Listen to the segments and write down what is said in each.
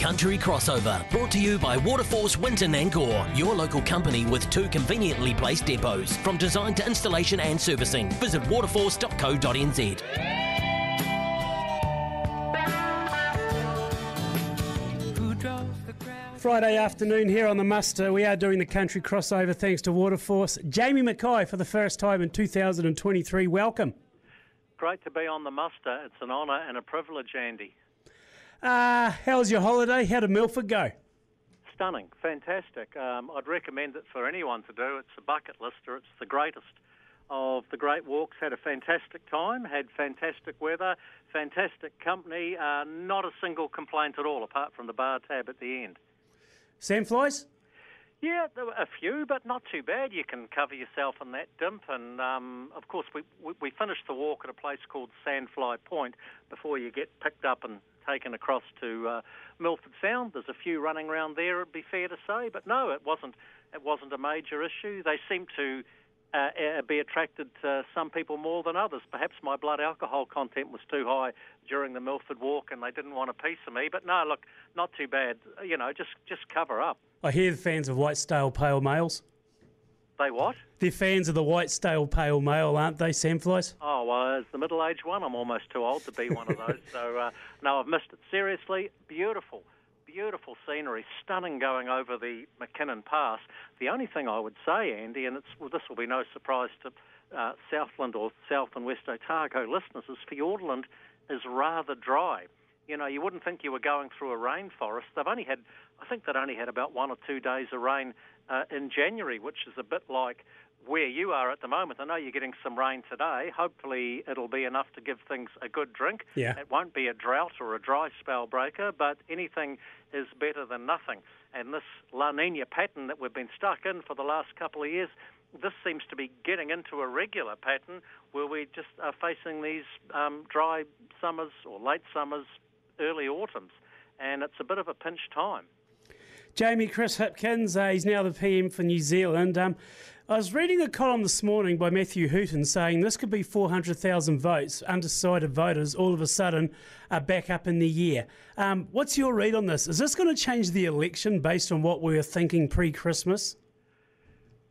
Country Crossover, brought to you by Waterforce Winton and Gore, your local company with two conveniently placed depots. From design to installation and servicing, visit waterforce.co.nz. Friday afternoon here on the muster. We are doing the country crossover thanks to Waterforce. Jamie Mackay for the first time in 2023. Welcome. Great to be on the muster. It's an honour and a privilege, Andy. Uh, how was your holiday? How did Milford go? Stunning, fantastic. Um, I'd recommend it for anyone to do. It's a bucket lister. It's the greatest of the great walks. Had a fantastic time. Had fantastic weather. Fantastic company. Uh, not a single complaint at all, apart from the bar tab at the end. Sandflies? Yeah, there were a few, but not too bad. You can cover yourself in that dimp, and um, of course, we, we, we finished the walk at a place called Sandfly Point before you get picked up and taken across to uh, Milford Sound. There's a few running around there. It'd be fair to say, but no, it wasn't. It wasn't a major issue. They seem to uh, be attracted to some people more than others. Perhaps my blood alcohol content was too high during the Milford walk, and they didn't want a piece of me. But no, look, not too bad. You know, just just cover up. I hear the fans of white stale pale males. They what? They're fans of the white stale pale male, aren't they, Sandflies? Oh, well, as the middle aged one, I'm almost too old to be one of those. so, uh, no, I've missed it. Seriously, beautiful, beautiful scenery, stunning going over the Mackinnon Pass. The only thing I would say, Andy, and it's, well, this will be no surprise to uh, Southland or South and West Otago listeners, is Fiordland is rather dry. You know, you wouldn't think you were going through a rainforest. They've only had, I think they'd only had about one or two days of rain uh, in January, which is a bit like where you are at the moment. I know you're getting some rain today. Hopefully, it'll be enough to give things a good drink. Yeah. It won't be a drought or a dry spell breaker, but anything is better than nothing. And this La Nina pattern that we've been stuck in for the last couple of years, this seems to be getting into a regular pattern where we just are facing these um, dry summers or late summers, early autumns. And it's a bit of a pinch time. Jamie Chris Hipkins, uh, he's now the PM for New Zealand. Um, I was reading a column this morning by Matthew Hooton saying this could be 400,000 votes. Undecided voters all of a sudden are back up in the year. Um, what's your read on this? Is this going to change the election based on what we were thinking pre Christmas?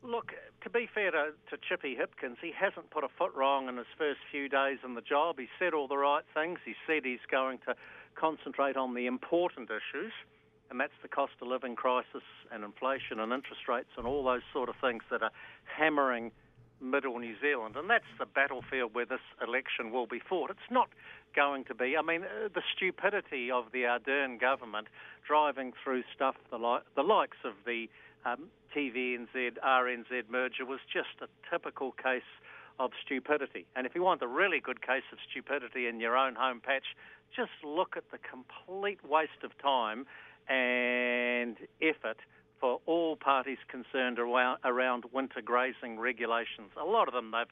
Look, to be fair to, to Chippy Hipkins, he hasn't put a foot wrong in his first few days in the job. He said all the right things. He said he's going to concentrate on the important issues and that's the cost of living crisis and inflation and interest rates and all those sort of things that are hammering middle New Zealand. And that's the battlefield where this election will be fought. It's not going to be, I mean, uh, the stupidity of the Ardern government driving through stuff the, li- the likes of the um, TVNZ RNZ merger was just a typical case of stupidity. And if you want a really good case of stupidity in your own home patch, just look at the complete waste of time and effort for all parties concerned around, winter grazing regulations. A lot of them they've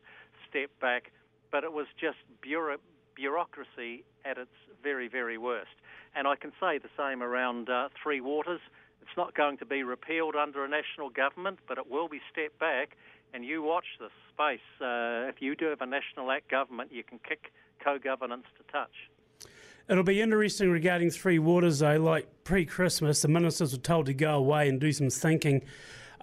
stepped back, but it was just bureau, bureaucracy at its very, very worst. And I can say the same around uh, Three Waters. It's not going to be repealed under a national government, but it will be stepped back. And you watch this space. Uh, if you do have a national act government, you can kick co-governance to touch. It'll be interesting regarding Three Waters, though. Like pre Christmas, the ministers were told to go away and do some thinking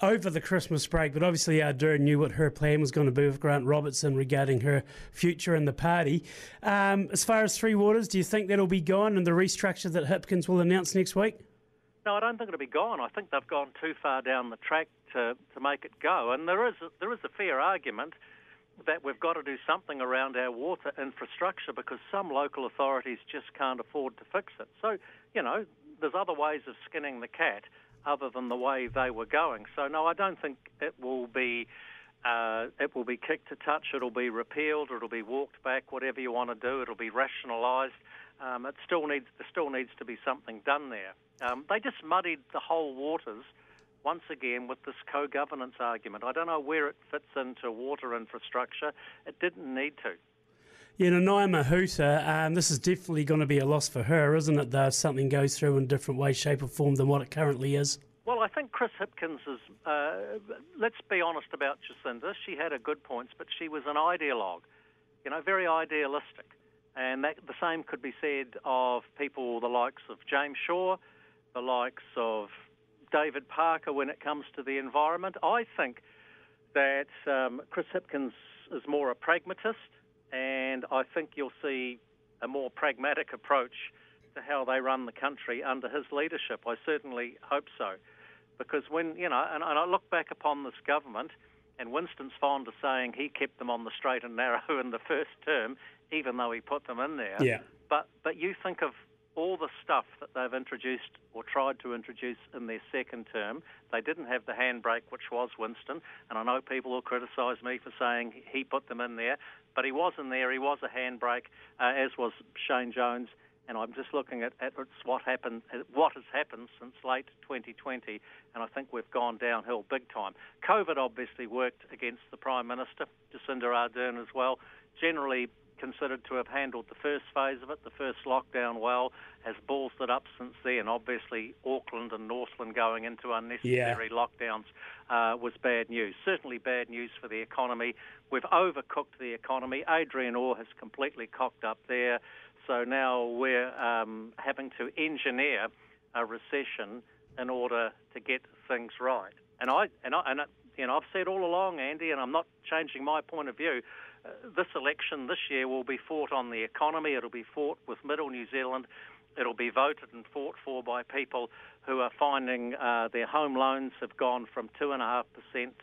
over the Christmas break, but obviously Ardern knew what her plan was going to be with Grant Robertson regarding her future in the party. Um, as far as Three Waters, do you think that'll be gone and the restructure that Hipkins will announce next week? No, I don't think it'll be gone. I think they've gone too far down the track to, to make it go. And there is a, there is a fair argument that we've got to do something around our water infrastructure because some local authorities just can't afford to fix it. So, you know, there's other ways of skinning the cat other than the way they were going. So, no, I don't think it will be. Uh, it will be kicked to touch. It'll be repealed. It'll be walked back. Whatever you want to do, it'll be rationalised. Um, it still needs there still needs to be something done there. Um, they just muddied the whole waters once again with this co-governance argument. I don't know where it fits into water infrastructure. It didn't need to. Yeah, Nanaia Mahuta, um, this is definitely going to be a loss for her, isn't it, though, if something goes through in a different way, shape or form than what it currently is? Well, I think Chris Hipkins is, uh, let's be honest about Jacinda. She had her good points, but she was an ideologue, you know, very idealistic. And that, the same could be said of people the likes of James Shaw, the likes of David Parker when it comes to the environment. I think that um, Chris Hipkins is more a pragmatist, and I think you'll see a more pragmatic approach to how they run the country under his leadership. I certainly hope so. Because when, you know, and, and I look back upon this government, and Winston's fond of saying he kept them on the straight and narrow in the first term, even though he put them in there. Yeah. But, but you think of all the stuff that they've introduced or tried to introduce in their second term. They didn't have the handbrake, which was Winston, and I know people will criticise me for saying he put them in there, but he was in there. He was a handbrake, uh, as was Shane Jones. And I'm just looking at, at what happened, what has happened since late 2020, and I think we've gone downhill big time. COVID obviously worked against the Prime Minister, Jacinda Ardern as well. Generally, considered to have handled the first phase of it, the first lockdown well, has ballsed it up since then. Obviously, Auckland and Northland going into unnecessary yeah. lockdowns uh, was bad news. Certainly bad news for the economy. We've overcooked the economy. Adrian Orr has completely cocked up there. So now we're um, having to engineer a recession in order to get things right. And I and I and you know I've said all along, Andy, and I'm not changing my point of view this election this year will be fought on the economy. It'll be fought with Middle New Zealand. It'll be voted and fought for by people who are finding uh, their home loans have gone from 2.5%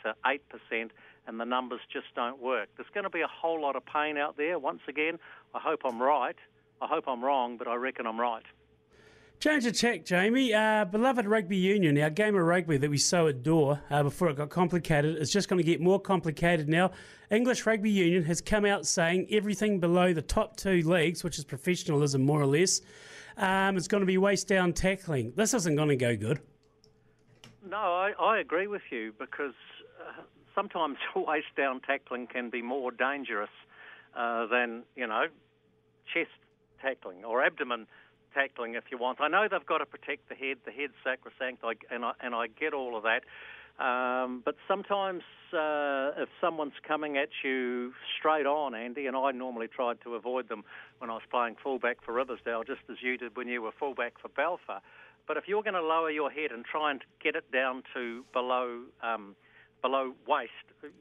to 8%, and the numbers just don't work. There's going to be a whole lot of pain out there. Once again, I hope I'm right. I hope I'm wrong, but I reckon I'm right. Change of check, Jamie. Uh, beloved rugby union, our game of rugby that we so adore uh, before it got complicated, is just going to get more complicated now. English Rugby Union has come out saying everything below the top two leagues, which is professionalism more or less, um, is going to be waist down tackling. This isn't going to go good. No, I, I agree with you because uh, sometimes waist down tackling can be more dangerous uh, than, you know, chest tackling or abdomen tackling if you want. I know they've got to protect the head. The head's sacrosanct, I, and I and I get all of that. Um, but sometimes, uh, if someone's coming at you straight on, Andy, and I normally tried to avoid them when I was playing fullback for Riversdale, just as you did when you were fullback for Balfour. But if you're going to lower your head and try and get it down to below um, below waist,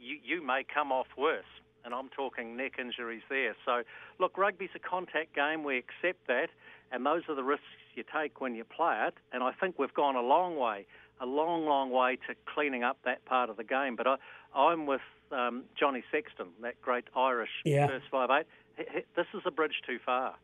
you, you may come off worse. And I'm talking neck injuries there. So, look, rugby's a contact game. We accept that and those are the risks you take when you play it. And I think we've gone a long way, a long, long way to cleaning up that part of the game. But I, I'm with um, Johnny Sexton, that great Irish yeah. first five eight. This is a bridge too far.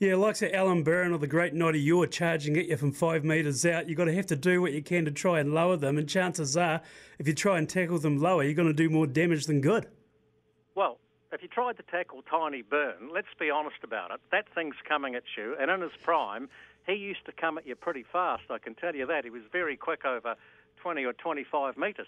Yeah, like say Alan Byrne or the great Noddy Orr charging at you from five metres out. You've got to have to do what you can to try and lower them. And chances are, if you try and tackle them lower, you're going to do more damage than good. If you tried to tackle Tiny Byrne, let's be honest about it, that thing's coming at you, and in his prime, he used to come at you pretty fast, I can tell you that. He was very quick over 20 or 25 metres.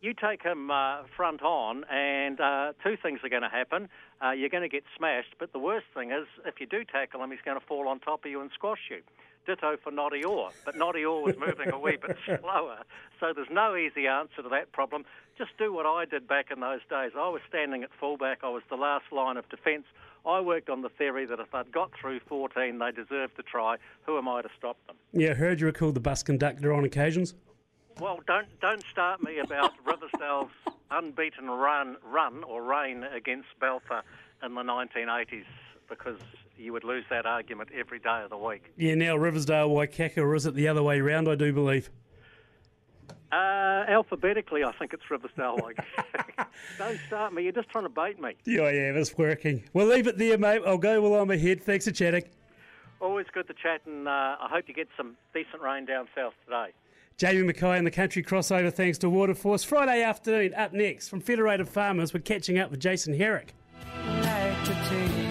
You take him uh, front on, and uh, two things are going to happen. Uh, you're going to get smashed, but the worst thing is, if you do tackle him, he's going to fall on top of you and squash you. Ditto for Noddy Orr, but Noddy Orr was moving a wee bit slower, so there's no easy answer to that problem. Just do what I did back in those days. I was standing at fullback, I was the last line of defence. I worked on the theory that if they'd got through 14, they deserved to try. Who am I to stop them? Yeah, I heard you were called the bus conductor on occasions. Well, don't don't start me about Riversdale's unbeaten run run or reign against Balfour in the 1980s because you would lose that argument every day of the week. Yeah, now Riversdale, Waikaka, or is it the other way around, I do believe? Uh, alphabetically, I think it's Riversdale. Waikaka. Don't start me. You're just trying to bait me. Yeah, yeah, it's working. We'll leave it there, mate. I'll go while I'm ahead. Thanks for chatting. Always good to chat, and uh, I hope you get some decent rain down south today. Jamie Mackay and the Country Crossover, thanks to Waterforce. Friday afternoon, up next from Federated Farmers, we're catching up with Jason Herrick. Like